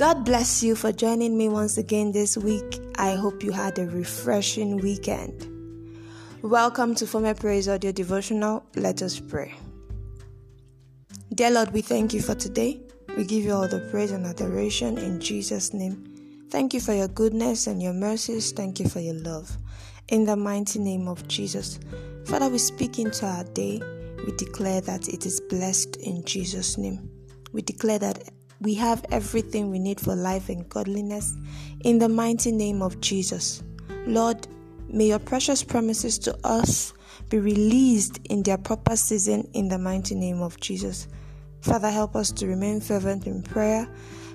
God bless you for joining me once again this week. I hope you had a refreshing weekend. Welcome to Former Praise Audio Devotional. Let us pray. Dear Lord, we thank you for today. We give you all the praise and adoration in Jesus' name. Thank you for your goodness and your mercies. Thank you for your love. In the mighty name of Jesus. Father, we speak into our day. We declare that it is blessed in Jesus' name. We declare that we have everything we need for life and godliness in the mighty name of Jesus. Lord, may your precious promises to us be released in their proper season in the mighty name of Jesus. Father, help us to remain fervent in prayer.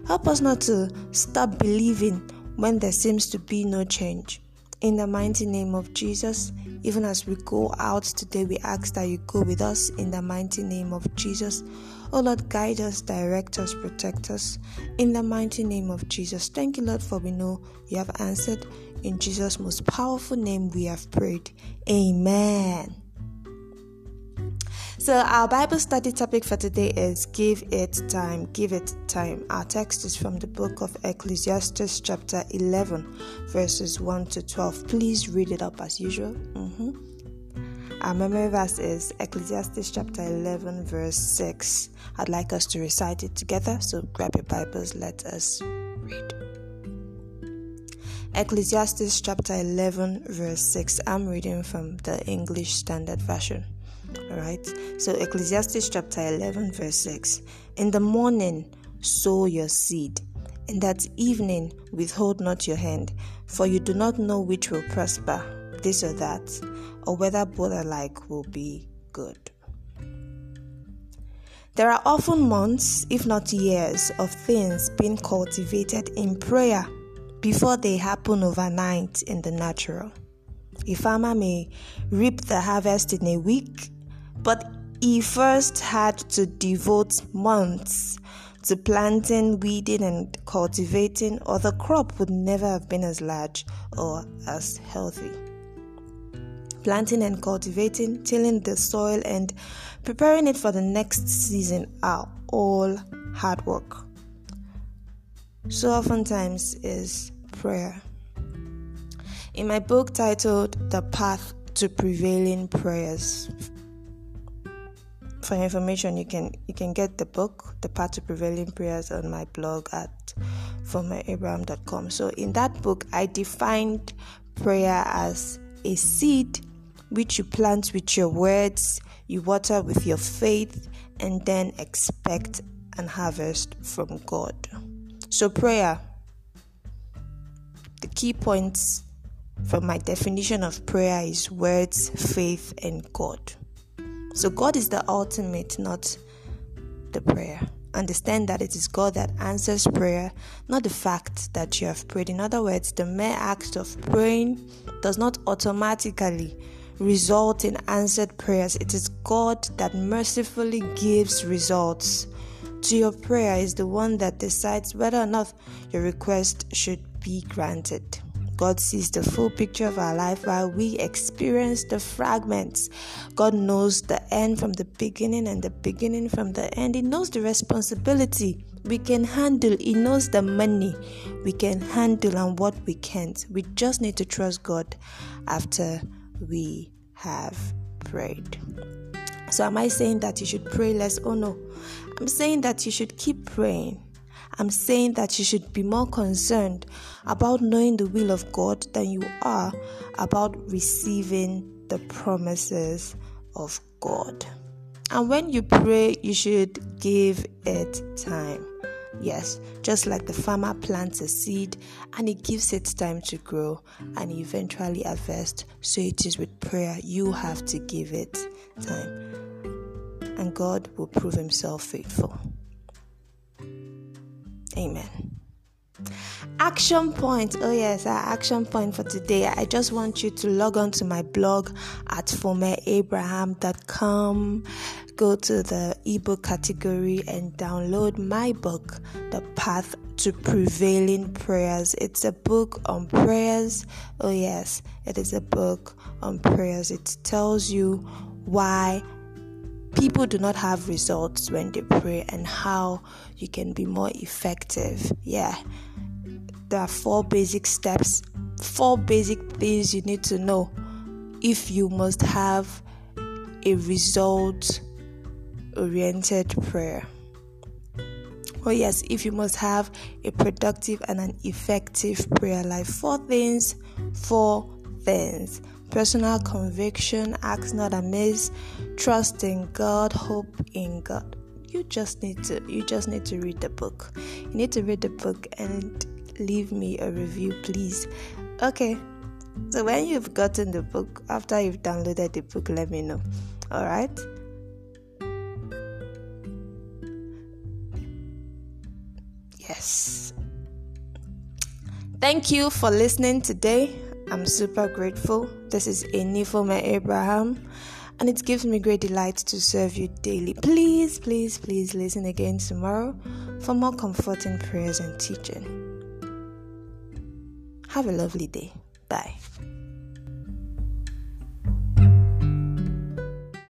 Help us not to stop believing when there seems to be no change. In the mighty name of Jesus, even as we go out today, we ask that you go with us in the mighty name of Jesus. Oh Lord, guide us, direct us, protect us in the mighty name of Jesus. Thank you, Lord, for we know you have answered. In Jesus' most powerful name, we have prayed. Amen. So, our Bible study topic for today is Give It Time. Give It Time. Our text is from the book of Ecclesiastes, chapter 11, verses 1 to 12. Please read it up as usual. Mm-hmm. Our memory verse is Ecclesiastes, chapter 11, verse 6. I'd like us to recite it together, so grab your Bibles, let us read. Ecclesiastes, chapter 11, verse 6. I'm reading from the English Standard Version. Alright, so Ecclesiastes chapter 11, verse 6. In the morning, sow your seed, and that evening, withhold not your hand, for you do not know which will prosper, this or that, or whether both alike will be good. There are often months, if not years, of things being cultivated in prayer before they happen overnight in the natural. A farmer may reap the harvest in a week but he first had to devote months to planting, weeding, and cultivating, or the crop would never have been as large or as healthy. Planting and cultivating, tilling the soil, and preparing it for the next season are all hard work. So, oftentimes, is prayer. In my book titled The Path to Prevailing Prayers, for information you can you can get the book the path to prevailing prayers on my blog at formerabraham.com so in that book i defined prayer as a seed which you plant with your words you water with your faith and then expect an harvest from god. So prayer the key points from my definition of prayer is words faith and god so God is the ultimate, not the prayer. Understand that it is God that answers prayer, not the fact that you have prayed. In other words, the mere act of praying does not automatically result in answered prayers. It is God that mercifully gives results to your prayer, is the one that decides whether or not your request should be granted. God sees the full picture of our life while we experience the fragments. God knows the end from the beginning and the beginning from the end. He knows the responsibility we can handle. He knows the money we can handle and what we can't. We just need to trust God after we have prayed. So, am I saying that you should pray less? Oh, no. I'm saying that you should keep praying. I'm saying that you should be more concerned about knowing the will of God than you are about receiving the promises of God. And when you pray, you should give it time. Yes, just like the farmer plants a seed and it gives it time to grow and eventually harvest, so it is with prayer. You have to give it time. And God will prove Himself faithful. Amen. Action point. Oh, yes, our action point for today. I just want you to log on to my blog at formerabraham.com. Go to the ebook category and download my book, The Path to Prevailing Prayers. It's a book on prayers. Oh, yes, it is a book on prayers. It tells you why people do not have results when they pray and how you can be more effective. Yeah, there are four basic steps, four basic things you need to know if you must have a result oriented prayer. Oh, yes, if you must have a productive and an effective prayer life. Four things, four things personal conviction, ask not amiss, trust in God, hope in God. You just need to you just need to read the book. You need to read the book and leave me a review, please. Okay. So when you've gotten the book, after you've downloaded the book, let me know. Alright? Yes. Thank you for listening today. I'm super grateful. This is Enifome Abraham, and it gives me great delight to serve you daily. Please, please, please listen again tomorrow for more comforting prayers and teaching. Have a lovely day. Bye.